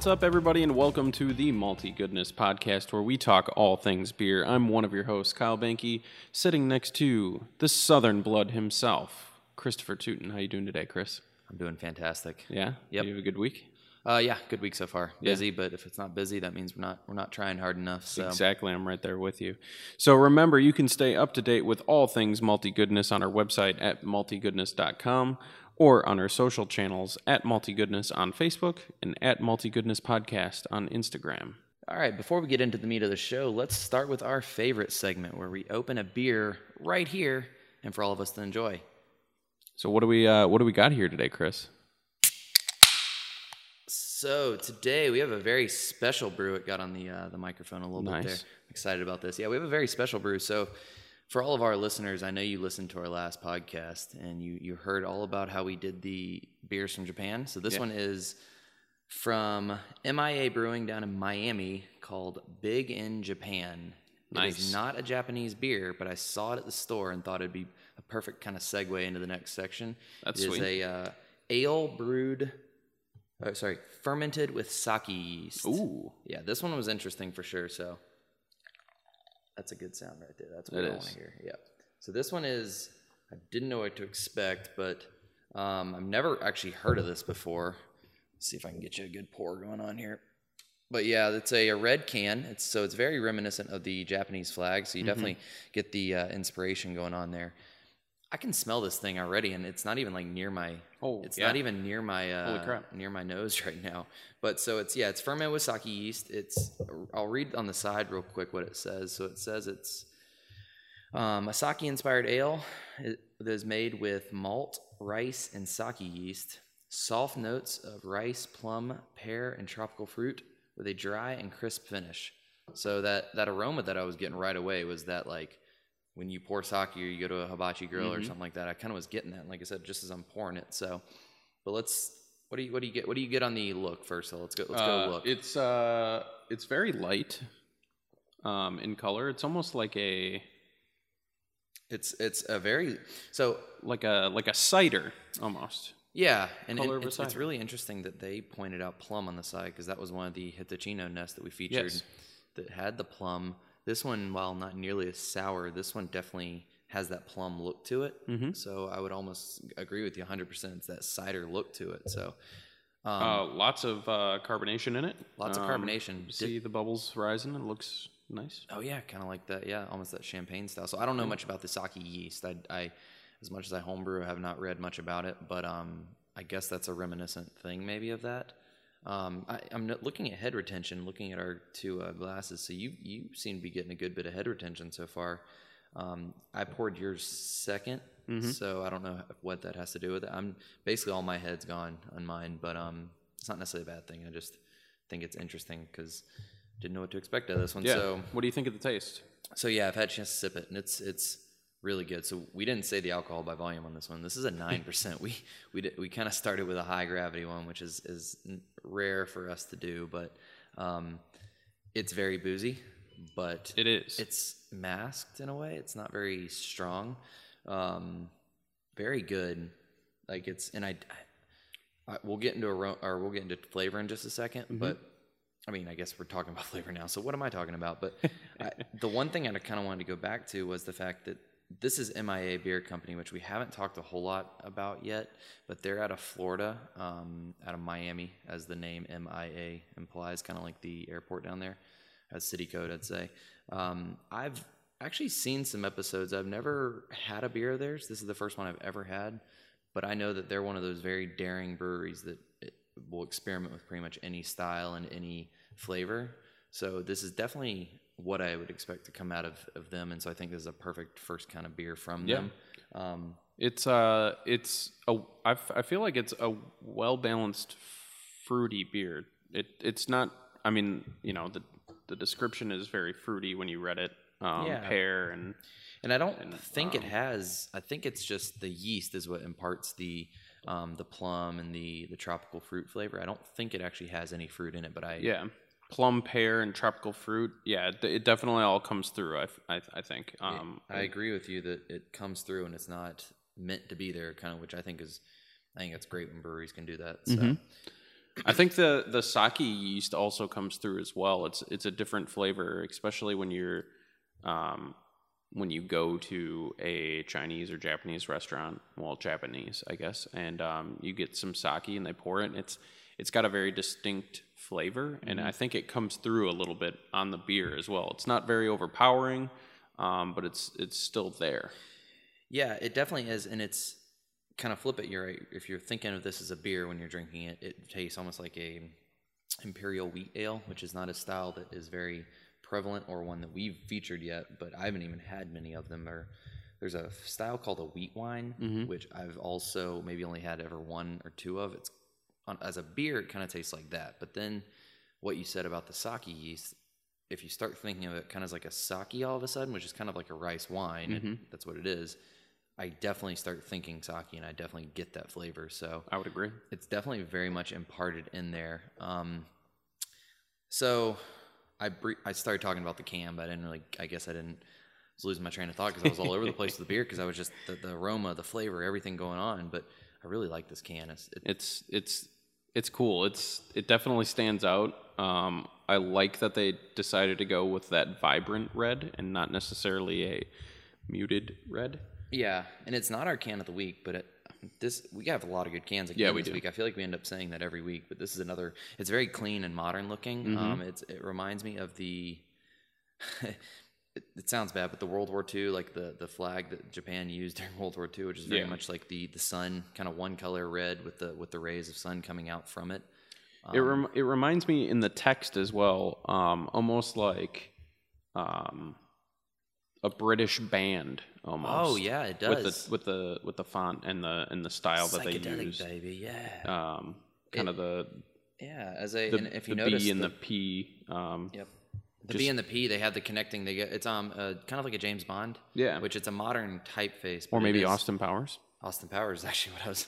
What's up, everybody, and welcome to the Multi Goodness Podcast, where we talk all things beer. I'm one of your hosts, Kyle Banky, sitting next to the Southern Blood himself, Christopher Tootin. How you doing today, Chris? I'm doing fantastic. Yeah. Yep. You have a good week. Uh, yeah, good week so far. Busy, but if it's not busy, that means we're not we're not trying hard enough. So Exactly. I'm right there with you. So remember, you can stay up to date with all things multi goodness on our website at multigoodness.com or on our social channels at multigoodness on Facebook and at multigoodness podcast on Instagram. all right, before we get into the meat of the show, let's start with our favorite segment where we open a beer right here and for all of us to enjoy. So what do we uh, what do we got here today, Chris? So today we have a very special brew. It got on the uh, the microphone a little bit there. Nice. Excited about this. Yeah, we have a very special brew. So for all of our listeners, I know you listened to our last podcast and you you heard all about how we did the beers from Japan. So this Yeah. one is from MIA Brewing down in Miami called Big in Japan. It Nice. is not a Japanese beer, but I saw it at the store and thought it'd be a perfect kind of segue into the next section. That's It is sweet. a uh, ale brewed, oh, sorry, fermented with sake yeast. Ooh. Yeah, this one was interesting for sure. So that's a good sound right there. That's what It I want to hear. Yeah. So this one is, I didn't know what to expect, but um, I've never actually heard of this before. Let's see if I can get you a good pour going on here. But yeah, it's a, a red can. It's so it's very reminiscent of the Japanese flag. So you definitely get the uh, inspiration going on there. I can smell this thing already, and it's not even like near my. Oh, it's yeah. not even near my. Uh, Holy crap. Near my nose right now. But so it's yeah, it's fermented with sake yeast. It's. I'll read on the side real quick what it says. So it says it's um, a sake inspired ale that is made with malt, rice, and sake yeast. Soft notes of rice, plum, pear, and tropical fruit with a dry and crisp finish. So that that aroma that I was getting right away was that like when you pour sake or you go to a hibachi grill or something like that. I kind of was getting that. Like I said, just as I'm pouring it. So, but let's. What do you what do you get? What do you get on the look first? So let's go. Let's Uh, go look. It's uh, it's very light, um, in color. It's almost like a It's it's a very so like a like a cider almost. Yeah, and it- it's, it's really interesting that they pointed out plum on the side because that was one of the Hitachino nests that we featured Yes. that had the plum. This one, while not nearly as sour, this one definitely has that plum look to it. Mm-hmm. So I would almost agree with you 100%. It's that cider look to it. So um, Uh, lots of uh, carbonation in it. lots of Um, carbonation. see the bubbles rising. It looks nice. Oh yeah, kind of like that. Yeah, almost that champagne style. So I don't know much about the sake yeast. I, I as much as I homebrew, I have not read much about it. But um, I guess that's a reminiscent thing, maybe of that. Um, I, I'm not looking at head retention, looking at our two uh, glasses. So you you seem to be getting a good bit of head retention so far. Um, I poured yours 2nd so I don't know what that has to do with it. I'm basically all my head's gone on mine, but um, it's not necessarily a bad thing. I just think it's interesting because didn't know what to expect out of this one. Yeah. So what do you think of the taste? so yeah, I've had a chance to sip it, and it's it's really good. So we didn't say the alcohol by volume on this one. This is a nine percent. We we did, we kind of started with a high gravity one, which is is rare for us to do, but um, it's very boozy. But It is. it's masked in a way. It's not very strong. Um, very good. Like it's and I, I, we'll get into a ro- or we'll get into flavor in just a 2nd But I mean, I guess we're talking about flavor now. So what am I talking about? But I, the one thing I kind of wanted to go back to was the fact that this is MIA Beer Company, which we haven't talked a whole lot about yet. But they're out of Florida, um, out of Miami, as the name MIA implies, kind of like the airport down there as city code, I'd say. Um, I've actually seen some episodes. I've never had a beer of theirs. This is the first one I've ever had, but I know that they're one of those very daring breweries that will experiment with pretty much any style and any flavor. So this is definitely what I would expect to come out of, of them, and so I think this is a perfect first kind of beer from Yeah. them. Um, It's uh, it's a. I, f- I feel like it's a well balanced, fruity beer. It it's not. I mean, you know, the the description is very fruity when you read it. Um, Yeah. Pear and And I don't think it has. I think it's just the yeast is what imparts the um, the plum and the the tropical fruit flavor. I don't think it actually has any fruit in it, but I yeah, plum, pear, and tropical fruit. Yeah, it, it definitely all comes through. i, I, I think. Um, I agree with you that it comes through and it's not meant to be there, kind of, which I think is, I think it's great when breweries can do that. So. I think the the sake yeast also comes through as well. It's it's a different flavor, especially when you're um, when you go to a Chinese or Japanese restaurant. Well, Japanese, I guess, and um, you get some sake and they pour it. And it's it's got a very distinct flavor, and I think it comes through a little bit on the beer as well. It's not very overpowering, um, but it's it's still there. Yeah, it definitely is, and it's kind of flip it. You're right. If you're thinking of this as a beer when you're drinking it, it tastes almost like a imperial wheat ale, which is not a style that is very prevalent or one that we've featured yet. But I haven't even had many of them. Or there's a style called a wheat wine, which I've also maybe only had ever one or two of. It's on, as a beer, it kind of tastes like that. But then what you said about the sake yeast, if you start thinking of it kind of as like a sake all of a sudden, which is kind of like a rice wine, and that's what it is. I definitely start thinking sake, and I definitely get that flavor. So I would agree. it's definitely very much imparted in there. Um, so I bre- I started talking about the can, but I didn't really. I guess I didn't. I was losing my train of thought because I was all over the place with the beer because I was just the, the aroma, the flavor, everything going on. But I really like this can. It's, it, It's it's it's cool. It's it definitely stands out. Um, I like that they decided to go with that vibrant red and not necessarily a muted red. yeah, and it's not our can of the week, but it, this we have a lot of good cans again Yeah, we this do. week. I feel like we end up saying that every week, but this is another. It's very clean and modern looking. Mm-hmm. Um, it's it reminds me of the. it, it sounds bad, but the World War II, like the the flag that Japan used during World War II, which is very Yeah. much like the the sun, kind of one color red with the with the rays of sun coming out from it. it rem- it reminds me in the text as well, um, almost like um, a British band almost. Oh yeah, it with does. the with the with the font and the and the style that they use. baby, yeah, Um, kind of the yeah. As a the, if you the notice B and the, the P. Um, Yep. The B and the P, they have the connecting. They get it's um uh, kind of like a James Bond. Yeah. Which it's a modern typeface. or maybe Austin Powers. Austin Powers is actually what I was.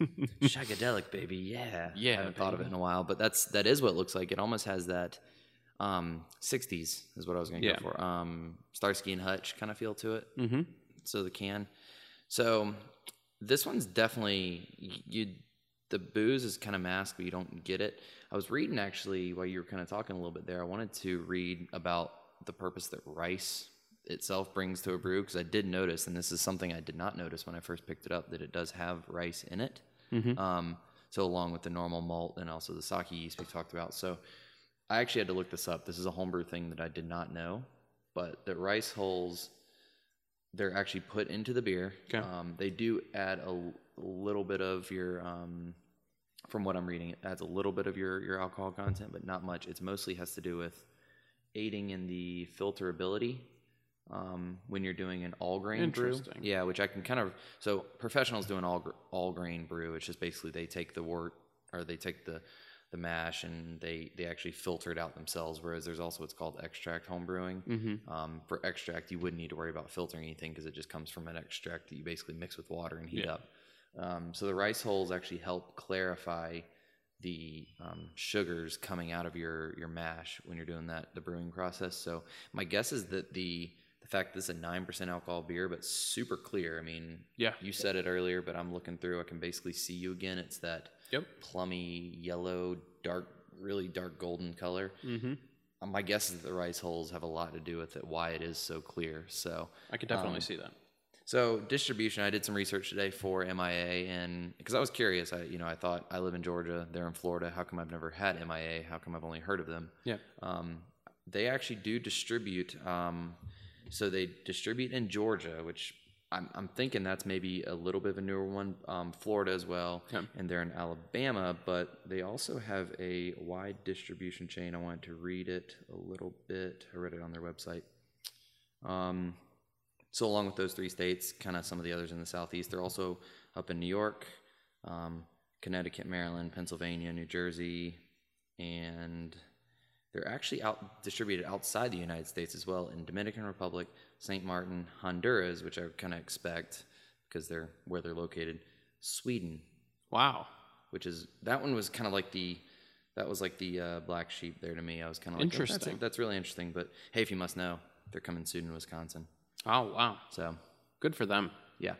Shagadelic, baby. Yeah. Yeah, I haven't thought of it in a while, but that's that is what it looks like. It almost has that um 60s is what I was going to Yeah. go for. Um Starsky and Hutch kind of feel to it. Mm-hmm. So the can. So this one's definitely you. The booze is kind of masked, but you don't get it. I was reading actually while you were kind of talking a little bit there. I wanted to read about the purpose that rice itself brings to a brew because I did notice, and this is something I did not notice when I first picked it up, that it does have rice in it. Um, so along with the normal malt and also the sake yeast we talked about. So I actually had to look this up. This is a homebrew thing that I did not know, but the rice hulls they're actually put into the beer. Okay. Um, they do add a little bit of your, um, from what I'm reading, it adds a little bit of your your alcohol content, but not much. It's mostly has to do with aiding in the filterability um, when you're doing an all grain brew. Interesting. Yeah, which I can kind of so professionals do an all all grain brew. It's just basically they take the wort or they take the the mash and they they actually filter it out themselves. Whereas there's also what's called extract home brewing. Mm-hmm. Um, for extract, you wouldn't need to worry about filtering anything because it just comes from an extract that you basically mix with water and heat Yeah. up. Um, so the rice hulls actually help clarify the um, sugars coming out of your your mash when you're doing that the brewing process. So my guess is that the the fact this is a nine percent alcohol beer, but super clear. I mean, Yeah. you said it earlier, but I'm looking through. I can basically see you again. It's that Yep. plummy yellow, dark, really dark golden color. Mm-hmm. Um, my guess is that the rice hulls have a lot to do with it, why it is so clear. So, I could definitely Um, see that. So distribution, I did some research today for MIA, and because I was curious, I you know I thought I live in Georgia, they're in Florida. How come I've never had MIA? How come I've only heard of them? Yeah. Um, they actually do distribute. Um, so they distribute in Georgia, which I'm, I'm thinking that's maybe a little bit of a newer one. Um, Florida as well, Okay. and they're in Alabama, but they also have a wide distribution chain. I wanted to read it a little bit. I read it on their website. Um, so along with those three states, kind of some of the others in the southeast, they're also up in New York, um, Connecticut, Maryland, Pennsylvania, New Jersey, and they're actually out distributed outside the United States as well in Dominican Republic, Saint Martin, Honduras, which I kind of expect because they're where they're located, Sweden, Wow. which is that one was kind of like the that was like the uh, black sheep there to me. I was kind of like, oh, that's- Interesting. that's really interesting. But hey, if you must know, they're coming soon in Wisconsin. Oh wow. So Good for them. yeah.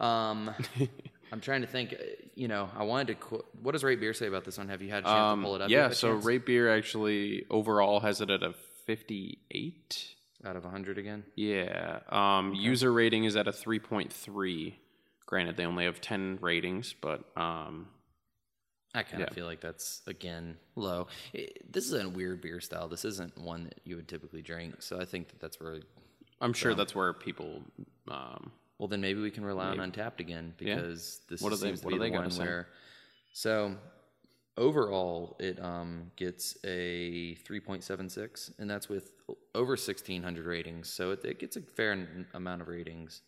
Um, I'm trying to think. you know, I wanted to. Qu- what does Rate Beer say about this one? Have you had a chance Um, to pull it up? yeah, so? Rate Beer actually overall has it at a 58. out of hundred again. Yeah. Um, User rating is at a 3.3. Granted, they only have 10 ratings, but um, I kind of Yeah. feel like that's again low. It, this is a weird beer style. This isn't one that you would typically drink. So I think that that's where. I'm sure that's where people. Um, Well, then maybe we can rely on Untappd again because this What they- seems to be the one where. So overall, it um, gets a 3.76, and that's with over 1,600 ratings. So it, it gets a fair n- amount of ratings.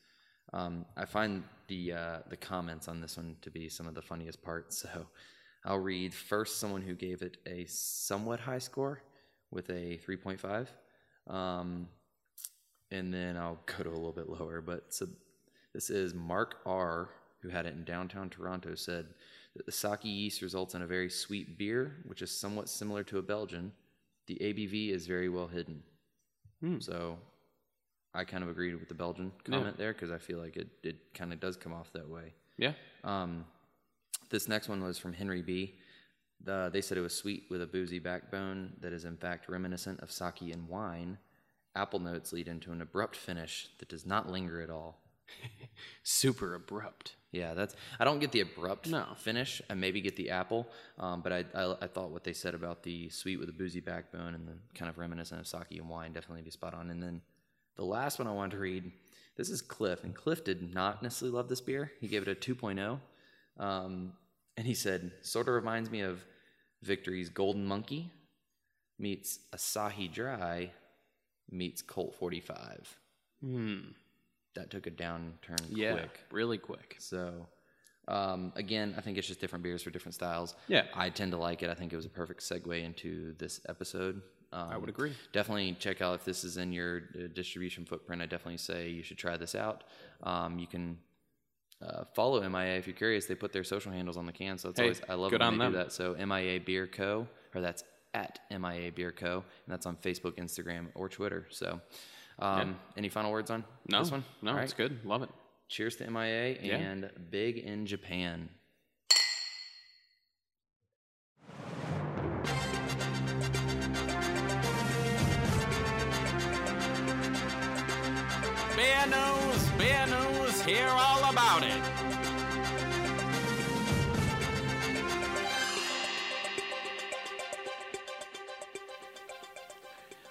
Um, I find the uh, the comments on this one to be some of the funniest parts. So I'll read first someone who gave it a somewhat high score with a 3.5. Um, and then I'll go to a little bit lower. But so this is Mark R, who had it in downtown Toronto, said that the sake yeast results in a very sweet beer, which is somewhat similar to a Belgian. The ABV is very well hidden. So I kind of agreed with the Belgian comment there because I feel like it, it kind of does come off that way. yeah. Um, this next one was from Henry B. The, they said it was sweet with a boozy backbone that is in fact reminiscent of sake and wine. Apple notes lead into an abrupt finish that does not linger at all. Super abrupt. Yeah, that's. I don't get the abrupt No. finish. I maybe get the apple, um, but I, I I thought what they said about the sweet with a boozy backbone and the kind of reminiscent of sake and wine definitely be spot on. And then the last one I wanted to read. This is Cliff, and Cliff did not necessarily love this beer. He gave it a 2.0, um, and he said sort of reminds me of Victory's Golden Monkey meets Asahi Dry meets Colt 45. Hmm. That took a downturn Yeah. quick. Really quick. So, um, again, I think it's just different beers for different styles. Yeah. I tend to like it. I think it was a perfect segue into this episode. Um, I would agree. Definitely check out if this is in your uh, distribution footprint. I definitely say you should try this out. Um, you can uh, follow MIA if you're curious. They put their social handles on the can, so it's Hey, always I love when they do that. So MIA Beer Co. or that's at MIA Beer Co. and that's on Facebook, Instagram, or Twitter. So, um, any final words on No. this one? No, All it's good. Love it. Cheers to MIA Yeah. and Big in Japan. Bear News, Bear News, hear all about it.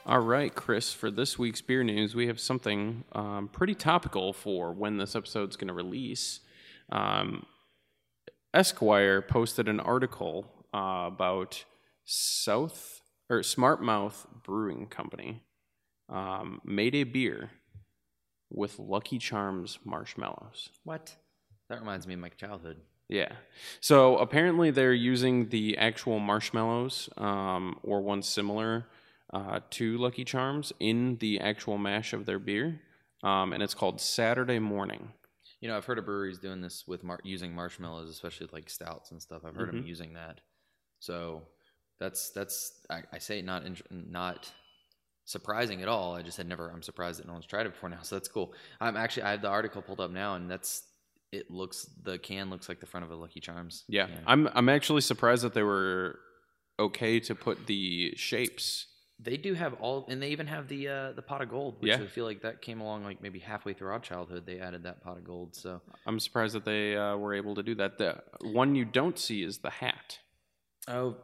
All right, Chris, for this week's beer news, we have something um, pretty topical for when this episode's going to release. Um, Esquire posted an article uh, about South or Smart Mouth Brewing Company um, made a beer with Lucky Charms marshmallows. What? That reminds me of my childhood. Yeah. So apparently they're using the actual marshmallows um, or one similar uh, to Lucky Charms in the actual mash of their beer. Um, and it's called Saturday Morning. You know, I've heard of breweries doing this with mar- using marshmallows, especially with, like stouts and stuff. I've heard them using that. So that's that's I, I say not in, not surprising at all. I just had never. I'm surprised that no one's tried it before now. So that's cool. I'm actually I have the article pulled up now, and that's it. Looks the can looks like the front of a Lucky Charms. Yeah. can. I'm, I'm actually surprised that they were okay to put the shapes. They do have all, and they even have the uh, the pot of gold, which Yeah. I feel like that came along like maybe halfway through our childhood. They added that pot of gold. So I'm surprised that they uh, were able to do that. The one you don't see is the hat. oh,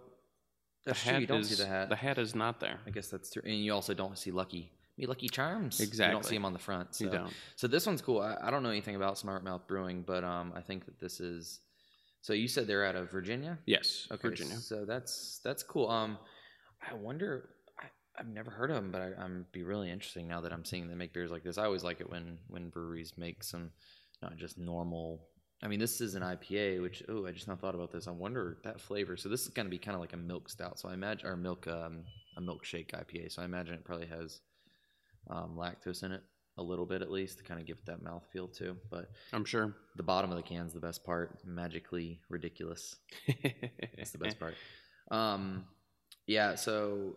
The true. hat You don't is, see the hat. The hat is not there. I guess that's true. And you also don't see Lucky. Me Lucky Charms. Exactly. You don't see them on the front. So. You don't. So this one's cool. I, I don't know anything about Smart Mouth Brewing, but um, I think that this is. So you said they're out of Virginia. Yes, Okay, Virginia. So that's that's cool. Um, I wonder. I've never heard of them, but I, I'm be really interesting now that I'm seeing them make beers like this. I always like it when when breweries make some not just normal. I mean, this is an IPA, which oh, I just not thought about this. I wonder that flavor. So this is going to be kind of like a milk stout. So I imagine or milk um, a milkshake IPA. So I imagine it probably has um, lactose in it a little bit at least to kind of give it that mouth feel too. But I'm sure. the bottom of the can's the best part. Magically ridiculous. That's the best part. Um, yeah, so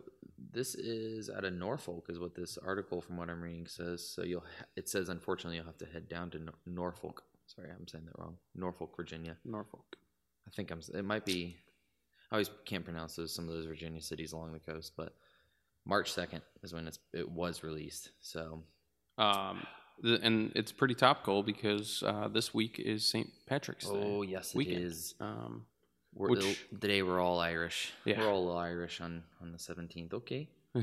this is out of Norfolk, is what this article from what I'm reading says. So you'll, ha- it says unfortunately you'll have to head down to Nor- Norfolk. Sorry, I'm saying that wrong. Norfolk, Virginia. Norfolk. I think I'm. It might be. I always can't pronounce those some of those Virginia cities along the coast, but March second is when it's it was released. So Um, th- and it's pretty topical because uh, this week is St. Patrick's Day. oh yes, weekend. it is. Um, We're, Which- the, day we're all Irish. Yeah. We're all Irish on on the seventeenth. Okay.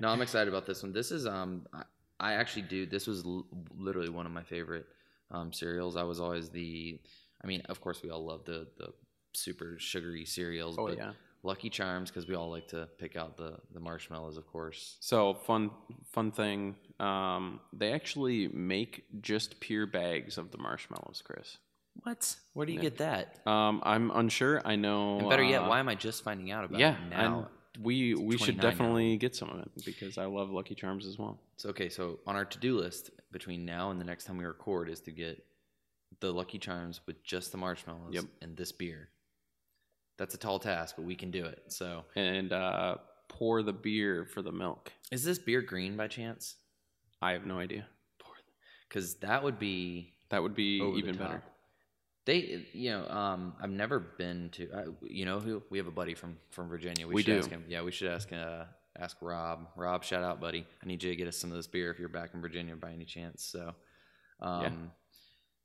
no, I'm excited about this one. This is um, I, I actually do. This was l- literally one of my favorite um cereals. I was always the. I mean, of course, we all love the the super sugary cereals. oh but yeah. Lucky Charms because we all like to pick out the the marshmallows, of course. So fun, fun thing. Um, they actually make just pure bags of the marshmallows, Chris. What? Where do you Yeah. get that? Um, I'm unsure. I know. And better yet, uh, why am I just finding out about Yeah, it now? and we we should 29 now. definitely get some of it because I love Lucky Charms as well. So okay, so on our to do list between now and the next time we record is to get the Lucky Charms with just the marshmallows Yep. and this beer. That's a tall task, but we can do it. So And uh, pour the beer for the milk. is this beer green by chance? I have no idea. Pour Because that would be That would be even better. They, you know, um, I've never been to. Uh, you know who? We have a buddy from from Virginia. We, We should do. Ask him. Yeah, we should ask uh, ask Rob. Rob, shout out, buddy. I need you to get us some of this beer if you're back in Virginia by any chance. So, um, Yeah.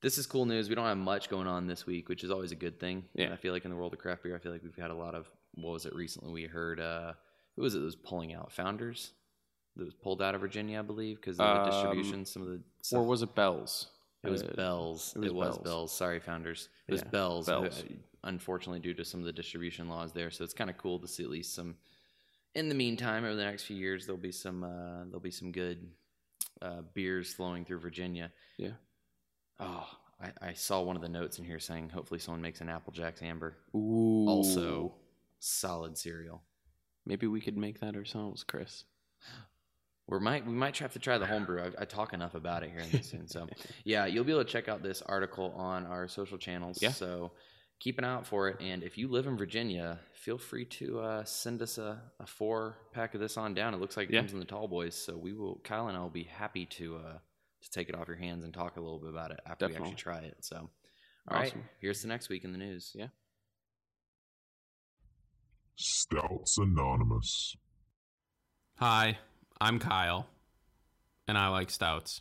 this is cool news. We don't have much going on this week, which is always a good thing. Yeah. I feel like in the world of craft beer, I feel like we've had a lot of. What was it recently? We heard uh, who was it that was pulling out? Founders that was pulled out of Virginia, I believe, because of the Um, distribution. Some of the stuff. Or was it Bells? It was Uh, Bells. it was It was Bells. Bells. Sorry, founders. It was Yeah, Bells. Bells. Unfortunately, due to some of the distribution laws there, so it's kind of cool to see at least some. In the meantime, over the next few years, there'll be some. Uh, there'll be some good uh, beers flowing through Virginia. Yeah. Oh, I, I saw one of the notes in here saying, hopefully, someone makes an Apple Jacks Amber. Ooh. Also, solid cereal. maybe we could make that ourselves, Chris. We might we might have to try the homebrew. I, I talk enough about it here in this soon. So yeah, you'll be able to check out this article on our social channels. Yeah. So keep an eye out for it. And if you live in Virginia, feel free to uh, send us a, a four pack of this on down. It looks like it Yeah. comes in the tall boys. So we will Kyle and I will be happy to uh, to take it off your hands and talk a little bit about it after we actually try it. So all right, Awesome. here's the next week in the news. Yeah. Stouts Anonymous. Hi, I'm Kyle, and I like stouts.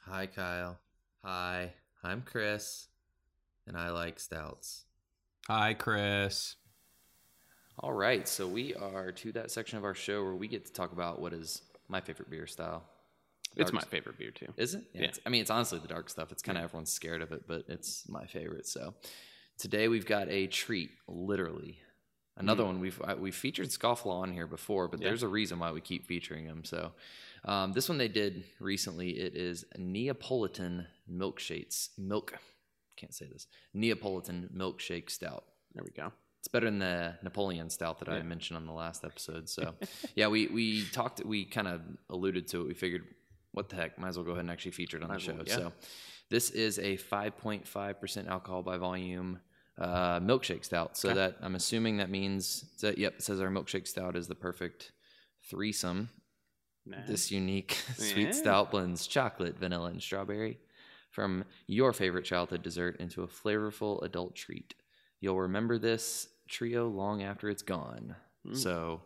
Hi Kyle. Hi, I'm Chris, and I like stouts. Hi, Chris. All right, so we are to that section of our show where we get to talk about what is my favorite beer style. It's my favorite beer too. Is it? Yeah. It's, I mean, it's honestly the dark stuff. It's kind of everyone's scared of it, but it's my favorite. So today we've got a treat, literally. Another one we've I, we've featured Scofflaw on here before, but. Yeah. there's a reason why we keep featuring him. So um, this one they did recently. It is Neapolitan milkshakes. Milk, can't say this. Neapolitan milkshake stout. There we go. It's better than the Napoleon stout that I mentioned on the last episode. So, yeah, we we talked, we kind of alluded to it. We figured, what the heck, might as well go ahead and actually feature it on Might the show. well, yeah. So, this is a 5.5% alcohol by volume uh, milkshake stout. So Okay. that I'm assuming that means that yep, it says our milkshake stout is the perfect threesome. Nah. This unique sweet stout blends chocolate, vanilla, and strawberry from your favorite childhood dessert into a flavorful adult treat. You'll remember this trio long after it's gone. Mm. So,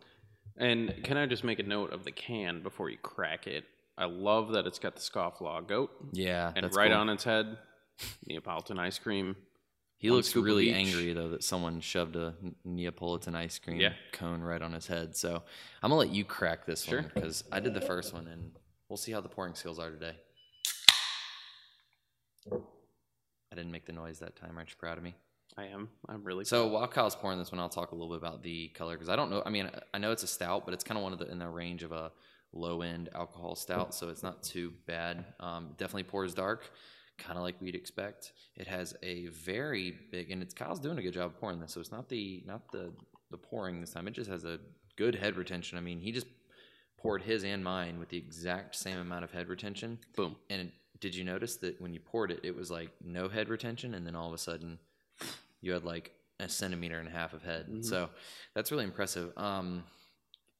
And can I just make a note of the can before you crack it? I love that it's got the scofflaw goat, yeah, and right cool. on its head, Neapolitan ice cream. He looks really each. angry though that someone shoved a Neapolitan ice cream Yeah. cone right on his head. So I'm gonna let you crack this Sure. one because I did the first one, and we'll see how the pouring skills are today. I didn't make the noise that time. Aren't you proud of me? I am. I'm really So while Kyle's pouring this one, I'll talk a little bit about the color because I don't know. I mean, I know it's a stout, but it's kind of one of the in the range of a low end alcohol stout, so it's not too bad. Um, definitely pours dark, kind of like we'd expect. It has a very big, and it's Kyle's doing a good job of pouring this, so it's not the not the the pouring this time. It just has a good head retention. I mean, he just poured his and mine with the exact same amount of head retention. boom. And did you notice that when you poured it, it was like no head retention, and then all of a sudden, you had like a centimeter and a half of head. Mhm. So that's really impressive. Um,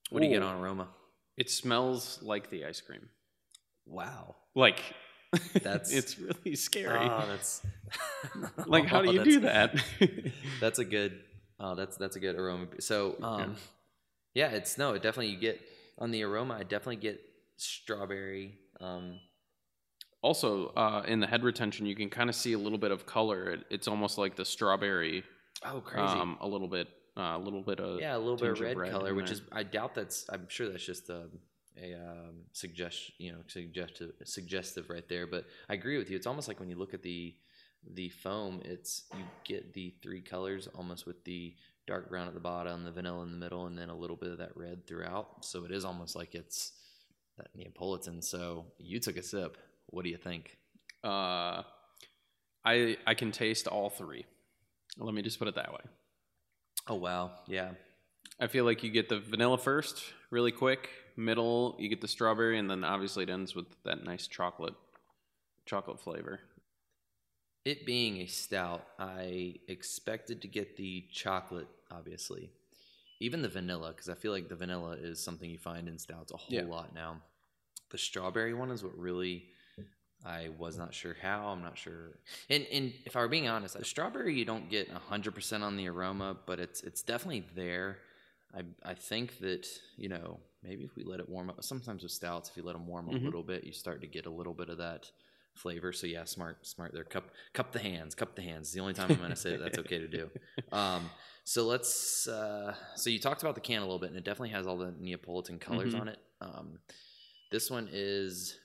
what do you get on aroma? It smells like the ice cream. Wow. Like That's- it's really scary. Oh, that's like, how do you do that? That's a good. Oh, that's that's a good aroma. So, um, yeah, it's no, it definitely you get on the aroma. I definitely get strawberry. Um, also, uh, in the head retention, you can kind of see a little bit of color. It, it's almost like the strawberry, oh, crazy. um, a little bit, uh, a little bit of yeah, a little bit of tinge red, color, which there. is I doubt that's. I'm sure that's just a a um, suggest you know suggestive suggestive right there. But I agree with you. It's almost like when you look at the the foam, it's you get the three colors almost with the dark brown at the bottom, the vanilla in the middle, and then a little bit of that red throughout. So it is almost like it's that Neapolitan. So you took a sip. What do you think? Uh, I I can taste all three. Let me just put it that way. Oh wow, yeah, I feel like you get the vanilla first, really quick. Middle, you get the strawberry, and then obviously it ends with that nice chocolate, chocolate flavor. It being a stout, I expected to get the chocolate, obviously. Even the vanilla, because I feel like the vanilla is something you find in stouts a whole Yeah. lot now. The strawberry one is what really I was not sure how. I'm not sure. And and if I were being honest, the strawberry you don't get 100% on the aroma, but it's it's definitely there. I I think that, you know, maybe if we let it warm up, sometimes with stouts, if you let them warm Mhm. a little bit, you start to get a little bit of that flavor. So yeah, smart, smart there. Cup, cup the hands, cup the hands. It's the only time I'm going to say that that's okay to do. Um, so let's. Uh, so you talked about the can a little bit, and it definitely has all the Neapolitan colors Mhm. on it. Um, this one is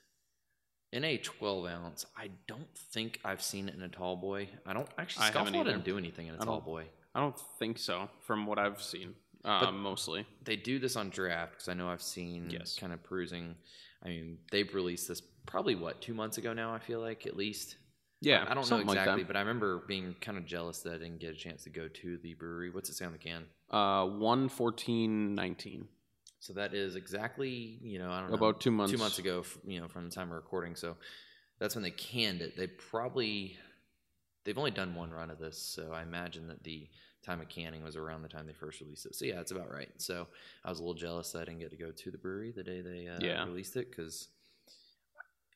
in a 12 ounce. I don't think I've seen it in a tall boy. I don't actually. I Scofflaw didn't do anything in a tall boy. I don't think so, from what I've seen. Uh, mostly. They do this on draft because I know I've seen Yes. kind of perusing. I mean, they've released this probably what two months ago now. I feel like at least. Yeah, I don't know something like exactly, but I remember being kind of jealous that I didn't get a chance to go to the brewery. What's it say on the can? Uh, one fourteen nineteen. So that is exactly you know I don't know About two months. two months ago. You know from the time of recording. So that's when they canned it. They probably they've only done one run of this, so I imagine that the time of canning was around the time they first released it. So yeah, it's about right. So I was a little jealous that I didn't get to go to the brewery the day they uh, Yeah. released it because.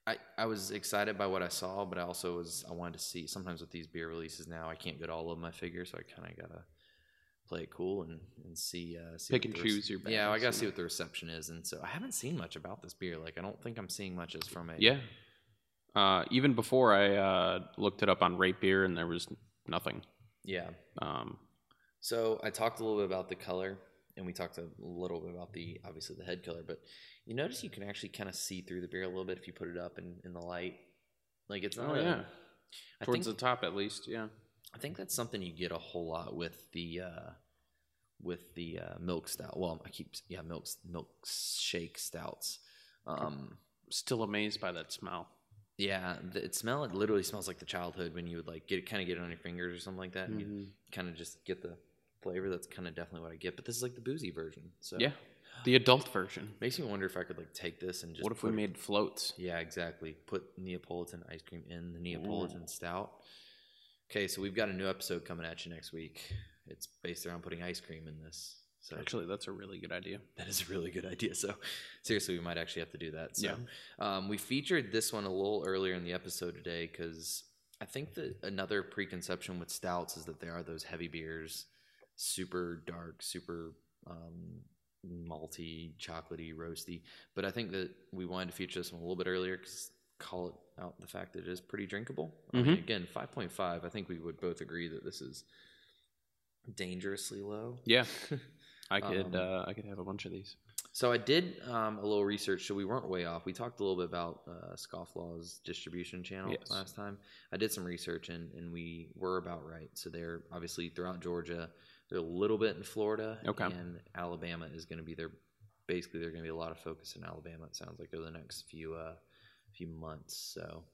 I, I was excited by what I saw, but I also was I wanted to see. Sometimes with these beer releases now, I can't get all of my I figure, so I kind of gotta play it cool and and see uh, see Pick and choose your Yeah, I gotta see what the reception is, and so I haven't seen much about this beer. Like I don't think I'm seeing much as from a Yeah. Uh, even before I uh, looked it up on Rate Beer, and there was nothing. yeah. Um, So I talked a little bit about the color, and we talked a little bit about the obviously the head color, but you notice you can actually kind of see through the beer a little bit if you put it up in, in the light. Like it's not. oh a- yeah, I towards think the top at least. Yeah. I think that's something you get a whole lot with the uh, with the uh, milk stout. Well, I keep yeah milk milkshake stouts. Um, Still amazed by that smell. yeah, the, it smell it literally smells like the childhood when you would like get kind of get it on your fingers or something like that, and you kind of just get the flavor. That's kind of definitely what I get. But this is like the boozy version, so Yeah, the adult version. makes me wonder if I could like take this and just what if we put made floats? yeah, exactly. Put Neapolitan ice cream in the Neapolitan stout. Okay, so we've got a new episode coming at you next week. It's based around putting ice cream in this. So Actually, that's a really good idea. that is a really good idea. So seriously, we might actually have to do that. So Yeah. um, we featured this one a little earlier in the episode today because I think that another preconception with stouts is that they are those heavy beers, super dark, super um, malty, chocolatey, roasty. But I think that we wanted to feature this one a little bit earlier because call it out the fact that it is pretty drinkable. I mean, Mhm. again, five point five. I think we would both agree that this is dangerously low. Yeah, I could. Um, uh, I could have a bunch of these. So I did um, a little research, so we weren't way off. We talked a little bit about uh, Scofflaw's distribution channel Yes. last time. I did some research, and, and we were about right. So they're obviously throughout Georgia. They're a little bit in Florida, Okay. and Alabama is going to be their. Basically, there's going to be a lot of focus in Alabama. It sounds like over the next few uh, few months. So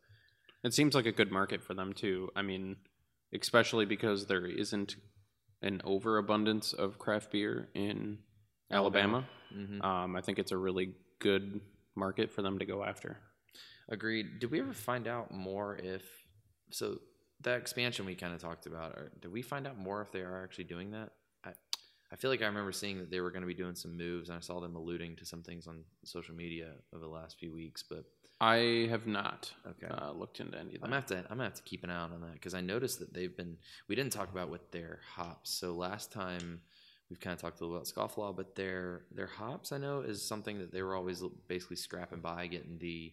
It seems like a good market for them too. I mean, especially because there isn't an overabundance of craft beer in Alabama. mhm. Um, I think it's a really good market for them to go after. agreed. Did we ever find out more if so that expansion we kind of talked about? Or did we find out more if they are actually doing that? I, I feel like I remember seeing that they were going to be doing some moves, and I saw them alluding to some things on social media over the last few weeks. But I have not Okay. uh, looked into any of that. I'm gonna have to I'm gonna have to keep an eye out on that because I noticed that they've been we didn't talk about with their hops. So last time we've kind of talked a little about scofflaw, but their their hops I know is something that they were always basically scrapping by getting the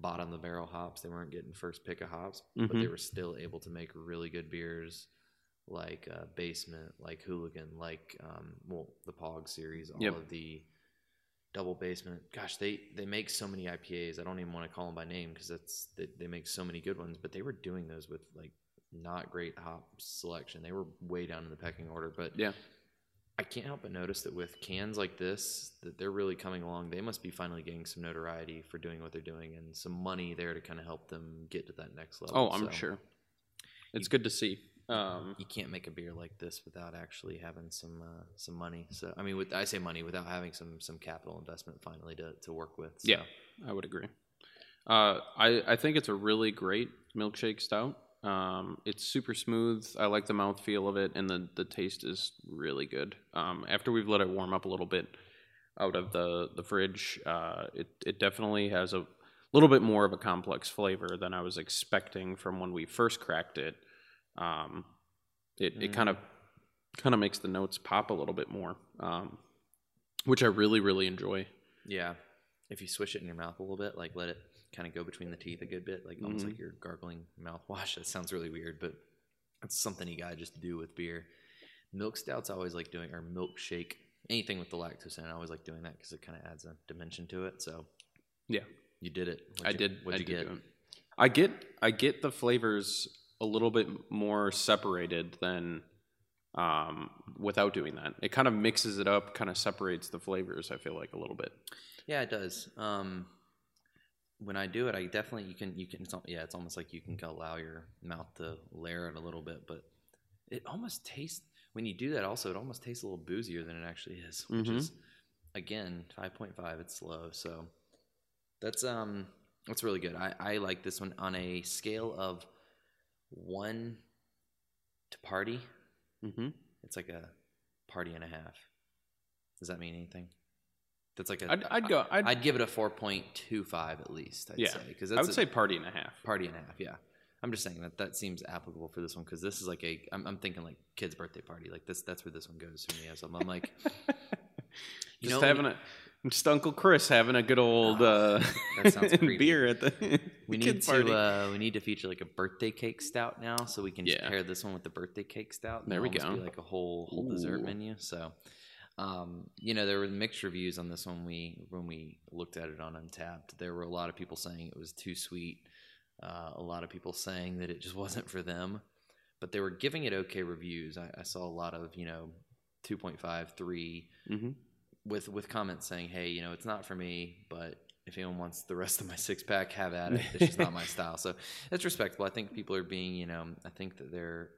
bottom the barrel hops. They weren't getting first pick of hops, but they Mhm. were still able to make really good beers like uh, Basement, like Hooligan, like um, well the Pog series, all Yep. of the double basement. Gosh, they they make so many IPAs. I don't even want to call them by name because that's they, they make so many good ones. But they were doing those with like not great hop selection. They were way down in the pecking order. But Yeah. I can't help but notice that with cans like this, that they're really coming along. They must be finally getting some notoriety for doing what they're doing and some money there to kind of help them get to that next level. Oh, I'm So sure. It's good to see. Um, you can't make a beer like this without actually having some uh, some money. So I mean, with I say money without having some some capital investment finally to, to work with. So. Yeah. I would agree. Uh, I I think it's a really great milkshake stout. Um, it's super smooth. I like the mouthfeel of it, and the the taste is really good. Um, after we've let it warm up a little bit out of the the fridge, uh, it it definitely has a little bit more of a complex flavor than I was expecting from when we first cracked it. Um, it it kind of kind of makes the notes pop a little bit more, um, which I really really enjoy. Yeah. If you swish it in your mouth a little bit, like let it kind of go between the teeth a good bit, like almost Mhm. like you're gargling mouthwash. That sounds really weird, but it's something you gotta just do with beer. Milk stouts I always like doing, or milkshake, anything with the lactose in it. I always like doing that because it kind of adds a dimension to it. So Yeah. you did it. I What'd you- did. What'd I you did get? I get. I get the flavors a little bit more separated than um, without doing that. It kind of mixes it up, kind of separates the flavors. I feel like a little bit. Yeah, it does. Um, when I do it, I definitely you can you can it's, yeah it's almost like you can allow your mouth to layer it a little bit, but it almost tastes when you do that. Also, it almost tastes a little boozier than it actually is, which Mhm. is again five point five. It's slow, so that's um that's really good. I I like this one on a scale of one to party. Mm-hmm. It's like a party and a half. Does that mean anything? That's like a. I'd, I'd go. I'd, I'd give it a four point two five at least. I'd yeah, say because I would say party and a half. party and a half. Yeah, I'm just saying that that seems applicable for this one because this is like a. I'm, I'm thinking like kid's birthday party. Like this. That's where this one goes for me. As I'm, I'm like, You just know, having a just Uncle Chris having a good old uh, that sounds creepy. beer at the we need to. party. Uh, we need to feature like a birthday cake stout now, so we can just Yeah. pair this one with the birthday cake stout. and There we go. like a whole whole dessert menu. So. Um, you know, there were mixed reviews on this when we when we looked at it on Untappd. There were a lot of people saying it was too sweet. Uh, a lot of people saying that it just wasn't for them, but they were giving it okay reviews. I, I saw a lot of you know, 2.5, 3 Mhm. with with comments saying, "Hey, you know, it's not for me, but if anyone wants the rest of my six pack, have at it. It's just not my style." So it's respectable. I think people are being, you know, I think that they're.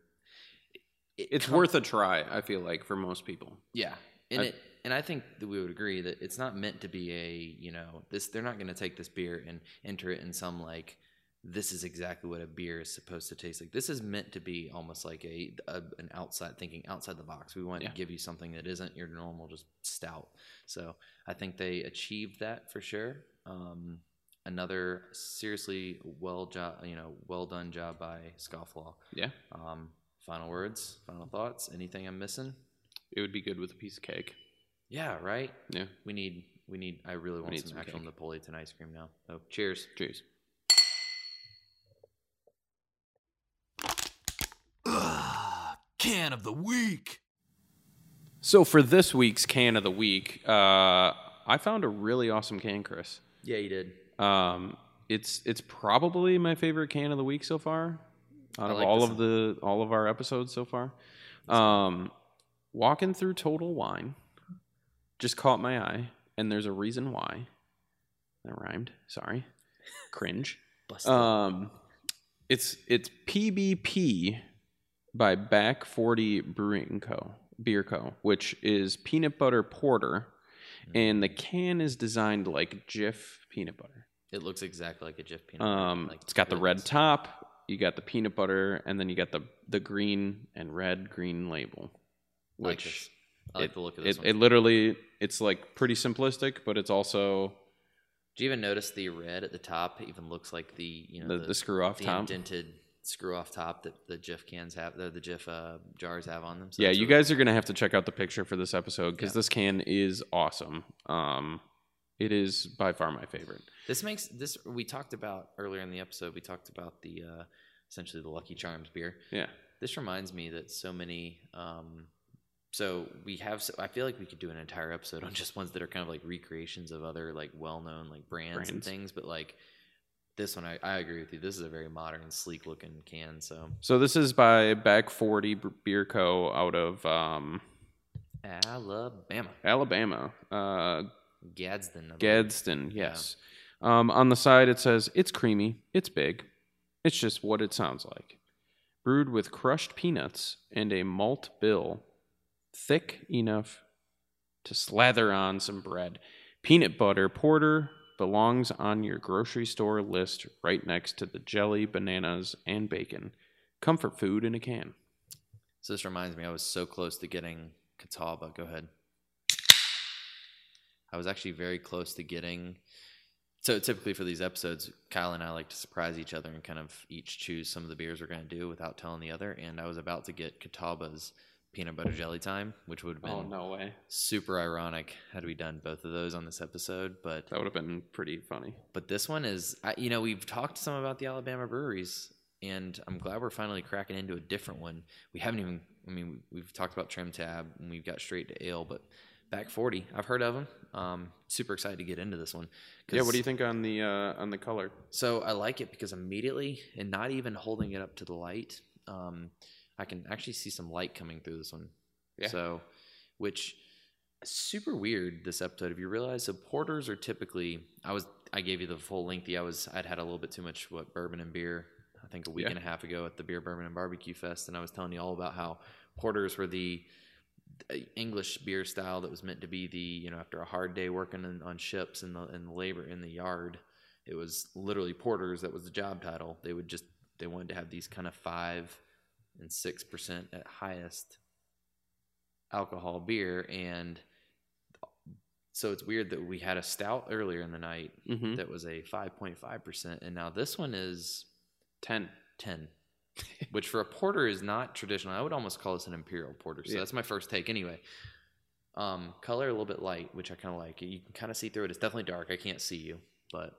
it It's com- worth a try. I feel like for most people. yeah, and I- it and I think that we would agree that it's not meant to be a you know this. They're not going to take this beer and enter it in some like this is exactly what a beer is supposed to taste like. This is meant to be almost like a, a an outside thinking outside the box. We want Yeah. to give you something that isn't your normal just stout. So I think they achieved that for sure. Um, another seriously well job, you know, well done job by Scofflaw. Yeah, Um, final words, final thoughts. Anything I'm missing? It would be good with a piece of cake. Yeah, right. Yeah. We need we need I really want need some, some actual cake. Neapolitan ice cream now. Oh, cheers. Cheers. Can of the week. So for this week's can of the week, uh, I found a really awesome can, Chris. Yeah, you did. Um, it's it's probably my favorite can of the week so far, out I of like all this of the all of our episodes so far. Um, walking through Total Wine just caught my eye, and there's a reason why. That rhymed. Sorry, cringe. Um, it's it's PBP by Back Forty Brewing Co. Beer Co. Which is peanut butter porter, and the can is designed like Jif peanut butter. it looks exactly like a Jif peanut butter. Um, like it's got the red top. You got the peanut butter, and then you got the the green and red green label, I like which. I like it, the look of this it, one. it literally it's like pretty simplistic, but it's also Do you even notice the red at the top? It even looks like the you know the, the, screw off the top. indented screw off top that the Jif cans have, the, the Jif uh, jars have on them. So yeah, you really- guys are gonna have to check out the picture for this episode because Yeah. this can is awesome. Um, it is by far my favorite. This makes this. We talked about earlier in the episode. We talked about the uh, essentially the Lucky Charms beer. Yeah, This reminds me that so many. Um, so we have. So I feel like we could do an entire episode on just ones that are kind of like recreations of other like well-known like brands, and things. But like this one, I, I agree with you. This is a very modern, sleek-looking can. So so this is by Back Forty Beer Co. out of um, Alabama, Alabama. Uh, Gadsden, I believe. Gadsden, yes. Um, on the side, it says, It's creamy, it's big, it's just what it sounds like. Brewed with crushed peanuts and a malt bill, thick enough to slather on some bread. Peanut butter porter belongs on your grocery store list right next to the jelly, bananas, and bacon. Comfort food in a can. So this reminds me, I was so close to getting Catawba. Go ahead. I was actually very close to getting. So typically for these episodes, Kyle and I like to surprise each other and kind of each choose some of the beers we're going to do without telling the other. And I was about to get Catawba's peanut butter jelly time, which would have been Oh, no way. super ironic had we done both of those on this episode. But That would have been pretty funny. but this one is, I- you know, we've talked some about the Alabama breweries, and I'm glad we're finally cracking into a different one. We haven't even, I mean, we've talked about Trim Tab, and we've got straight to ale, but Back 40, I've heard of them. Um, super excited to get into this one. Yeah, what do you think on the uh, on the color? So I like it because immediately, and not even holding it up to the light, um, I can actually see some light coming through this one. Yeah. So, which super weird this episode. If you realize, so porters are typically. I was I gave you the full lengthy. I was I'd had a little bit too much what bourbon and beer. I think a week Yeah. and a half ago at the beer bourbon and barbecue fest, and I was telling you all about how porters were the English beer style that was meant to be the you know after a hard day working in, on ships and the and the labor in the yard, it was literally porters that was the job title. They would just they wanted to have these kind of five and six percent at highest alcohol beer. And so it's weird that we had a stout earlier in the night Mm-hmm. that was a 5.5% and now this one is 10. 10 which for a porter is not traditional. I would almost call this an imperial porter. So Yeah. that's my first take anyway. Um, color a little bit light which i kind of like. You can kind of see through it. It's definitely dark. I can't see you but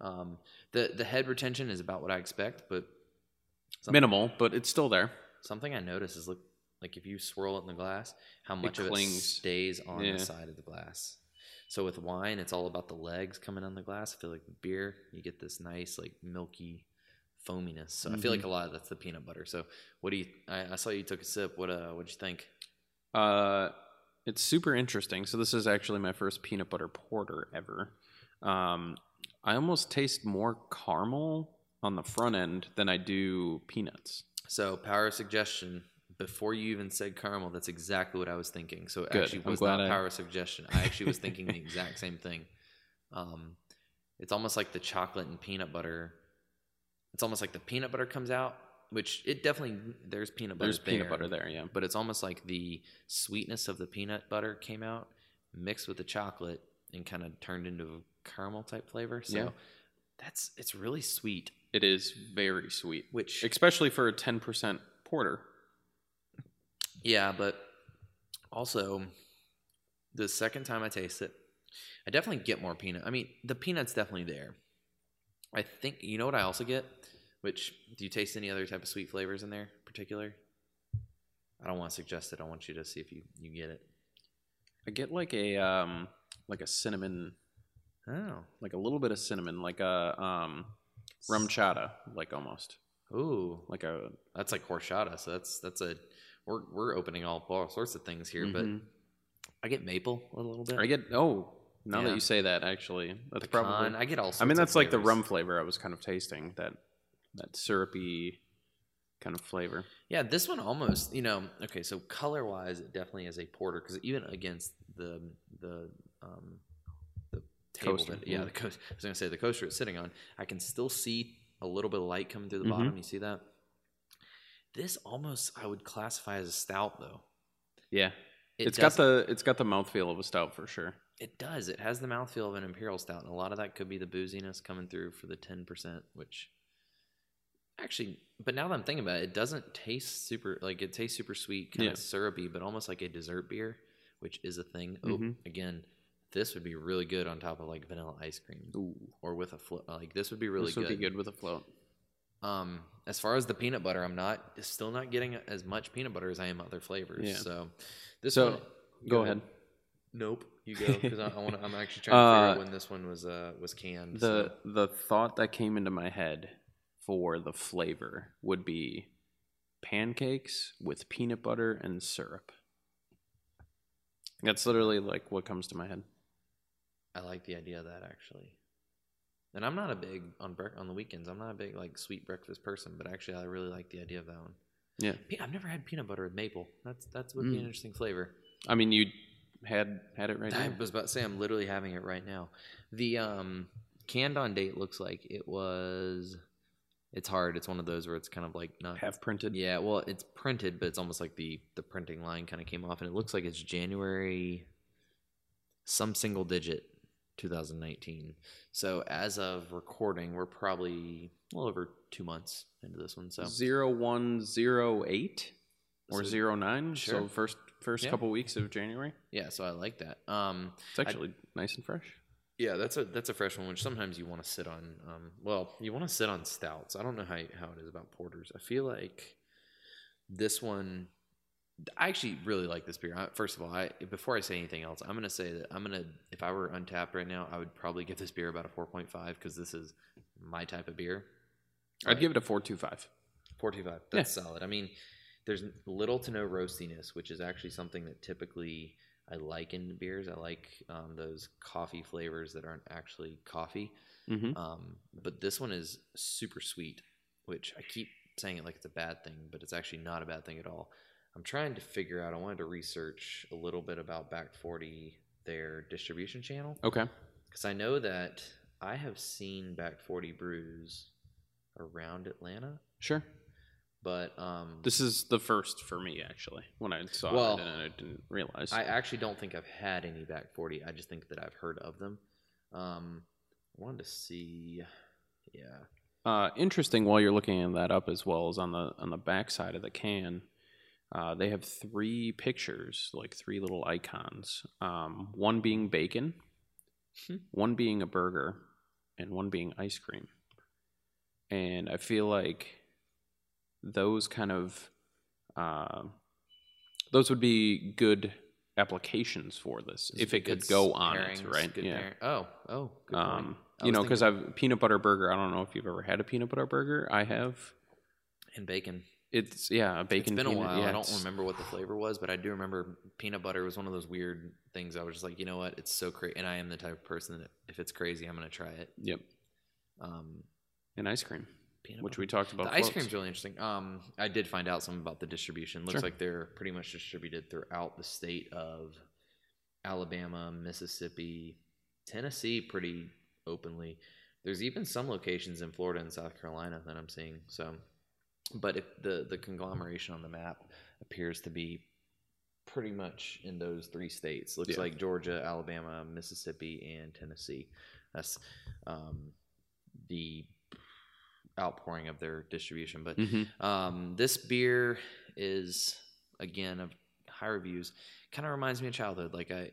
um, the the head retention is about what i expect but something, Minimal, but it's still there. something i notice is look like if you swirl it in the glass how much of it clings. stays on Yeah. the side of the glass so with wine it's all about the legs coming on the glass i feel like with beer you get this nice like milky foaminess so i feel like a lot of that's the peanut butter so what do you i, I saw you took a sip what uh what'd you think Uh, it's super interesting. So this is actually my first peanut butter porter ever. Um, I almost taste more caramel on the front end than I do peanuts. so power of suggestion before you even said caramel that's exactly what i was thinking so it Good. actually I'm was not I- power of suggestion i actually was thinking the exact same thing um it's almost like the chocolate and peanut butter it's almost like the peanut butter comes out which it definitely there's peanut butter There's peanut butter there, yeah. but it's almost like the sweetness of the peanut butter came out mixed with the chocolate and kind of turned into a caramel type flavor so Yeah. That's it's really sweet. It is very sweet, which especially for a 10% porter. yeah but also the second time i taste it i definitely get more peanut. I mean the peanut's definitely there. I think you know what i also get? Which do you taste any other type of sweet flavors in there in particular? I don't want to suggest it. I want you to see if you you get it. I get like a um like a cinnamon, oh like a little bit of cinnamon, like a um RumChata, like almost ooh like a That's like horchata. So that's that's a we're we're opening all, all sorts of things here. But Mhm. I get maple a little bit. I get oh now Yeah. that you say that actually that's pecan. probably I get all. Sorts I mean that's like the rum flavor I was kind of tasting that that syrupy kind of flavor. Yeah, this one almost. You know, okay. So color wise, it definitely is a porter because even against the the um the table Coaster, that yeah yeah. the coaster. I was gonna say the coaster it's sitting on. I can still see a little bit of light coming through the Mhm. bottom. You see that? This almost I would classify as a stout though. Yeah. It it's got the it's got the mouthfeel of a stout for sure. It does. It has the mouthfeel of an imperial stout, and a lot of that could be the booziness coming through for the ten percent, which actually, but now that I'm thinking about it, it doesn't taste super like it tastes super sweet, kind Yeah. of syrupy, but almost like a dessert beer, which is a thing. Oh, Mhm. again, this would be really good on top of like vanilla ice cream Ooh, or with a float. Like this would be really this would good. be good with a float. Um, as far as the peanut butter, I'm not still not getting as much peanut butter as I am other flavors. Yeah. So this So, one, Go ahead. Nope, you go because I, I want. I'm actually trying to figure Uh, out when this one was uh was canned. The so. the thought that came into my head for the flavor would be pancakes with peanut butter and syrup. That's literally like what comes to my head. I like the idea of that actually. And I'm not a big on brec- on the weekends. I'm not a big like sweet breakfast person, but actually I really like the idea of that one. Yeah. Pe- I've never had peanut butter with maple. That's that's would be an Mm. interesting flavor. I mean, you had had it right I now. was about to say I'm literally having it right now. The um canned on date looks like it was. It's hard. It's one of those where it's kind of like not Half printed. Yeah, well, it's printed, but it's almost like the the printing line kind of came off, and it looks like it's January, some single digit, 2019. So as of recording, we're probably a little over two months into this one. So Zero one zero eight or So- zero nine. So first first Yeah. couple weeks of January. yeah, so I like that. Um, It's actually nice and fresh. yeah, that's a that's a fresh one, which sometimes you want to sit on. Um, well, you want to sit on stouts. I don't know how how it is about porters. I feel like this one. I actually really like this beer. I, first of all, I before I say anything else, I'm gonna say that I'm gonna if I were Untappd right now, I would probably give this beer about a 4.5 because this is my type of beer. I'd give it a four two five. 425. That's solid. I mean, there's little to no roastiness, which is actually something that typically I like in beers. I like um, those coffee flavors that aren't actually coffee. Mm-hmm. Um, but this one is super sweet, which I keep saying it like it's a bad thing, but it's actually not a bad thing at all. I'm trying to figure out. I wanted to research a little bit about Back 40, their distribution channel, Okay. because I know that I have seen Back 40 brews around Atlanta, Sure. but um, This is the first for me actually. When I saw Well, it and I didn't realize. I actually don't think I've had any back 40. I just think that I've heard of them. Um, I wanted to see. Yeah. Uh, interesting. While you're looking that up as well as on the on the back side of the can, uh, they have three pictures, like three little icons. Um, one being bacon, Hmm. one being a burger, and one being ice cream. And I feel like those kind of uh, those would be good applications for this if it could go on pairings, it, right? good yeah. pair- Oh, oh, good. Um, you know, because I've peanut butter burger. I don't know if you've ever had a peanut butter burger. I have. and bacon. It's yeah, a bacon. it's been a while. Yeah, I don't remember what the flavor was, but I do remember peanut butter was one of those weird things. I was just like, you know what? It's so crazy, and I am the type of person that if it's crazy, I'm gonna try it. Yep, Um, and ice cream, peanut which butter. we talked about. the ice floats. cream's really interesting. Um, I did find out some about the distribution. Looks Sure. like they're pretty much distributed throughout the state of Alabama, Mississippi, Tennessee, pretty openly. There's even some locations in Florida and South Carolina that I'm seeing. So, but if the the conglomeration on the map appears to be pretty much in those three states. Looks Yeah. like Georgia, Alabama, Mississippi, and Tennessee. That's um, the outpouring of their distribution. But Mhm. um, this beer is again of high reviews. Kind of reminds me of childhood. Like I,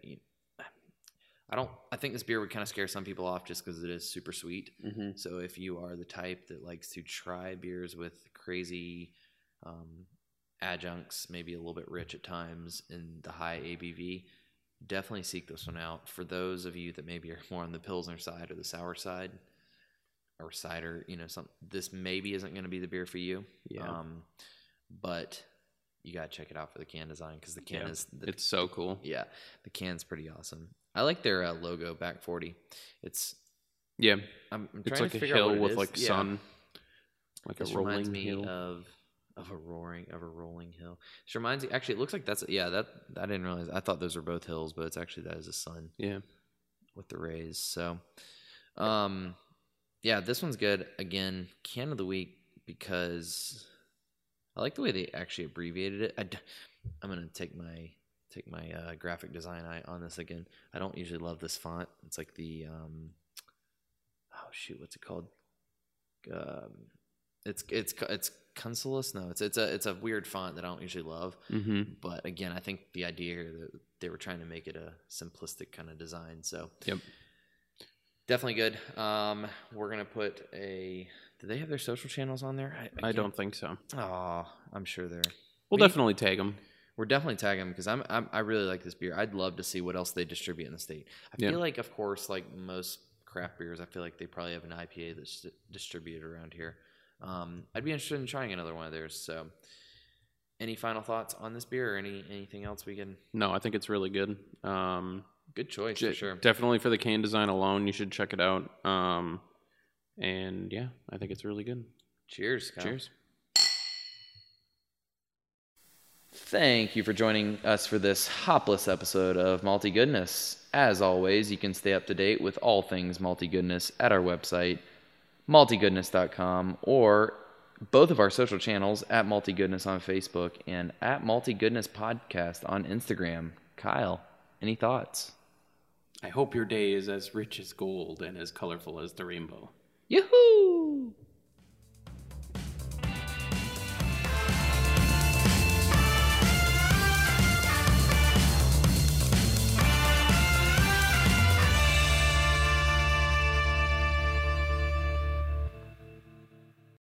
I don't. I think this beer would kind of scare some people off just because it is super sweet. Mhm. So if you are the type that likes to try beers with crazy um, adjuncts, maybe a little bit rich at times, in the high ABV, definitely seek this one out. For those of you that maybe are more on the pilsner side or the sour side, or cider, you know, some this maybe isn't going to be the beer for you. Yeah. Um, but you gotta check it out for the can design because the can Yeah, is the, It's so cool. yeah, the can's pretty awesome. I like their uh, logo back forty. It's Yeah, I'm, I'm it's trying like to a hill with like Yeah. sun, like This a rolling me hill. of of a roaring of a rolling hill. This reminds me. Actually, it looks like that's yeah. That I didn't realize. I thought those were both hills, but it's actually that is a sun yeah, with the rays. So, um, yeah, this one's good. Again, can of the week because I like the way they actually abbreviated it. I, am gonna take my take my uh, graphic design eye on this again. I don't usually love this font. It's like the um, oh shoot, what's it called? Um, it's it's it's Consulus. No, it's it's a it's a weird font that I don't usually love. Mm-hmm. But again, I think the idea here that they were trying to make it a simplistic kind of design. So Yep. Definitely good. Um, we're gonna put a. Do they have their social channels on there? I don't think so. Oh, I'm sure they're. We'll Me- definitely tag them. We're definitely tagging them because I'm, I'm I really like this beer. I'd love to see what else they distribute in the state. I Yeah. feel like, of course, like most craft beers, I feel like they probably have an IPA that's distributed around here. Um, I'd be interested in trying another one of theirs. So, any final thoughts on this beer or any anything else we can? No, I think it's really good. Um, Good choice j- for sure. Definitely for the can design alone, you should check it out. Um, and yeah, I think it's really good. Cheers. Kyle. Cheers. Thank you for joining us for this hopless episode of Malty Goodness. As always, you can stay up to date with all things Malty Goodness at our website, maltygoodness.com, or both of our social channels at Malty Goodness on Facebook and at Malty Goodness Podcast on Instagram. Kyle, any thoughts? I hope your day is as rich as gold and as colorful as the rainbow. Yoo-hoo!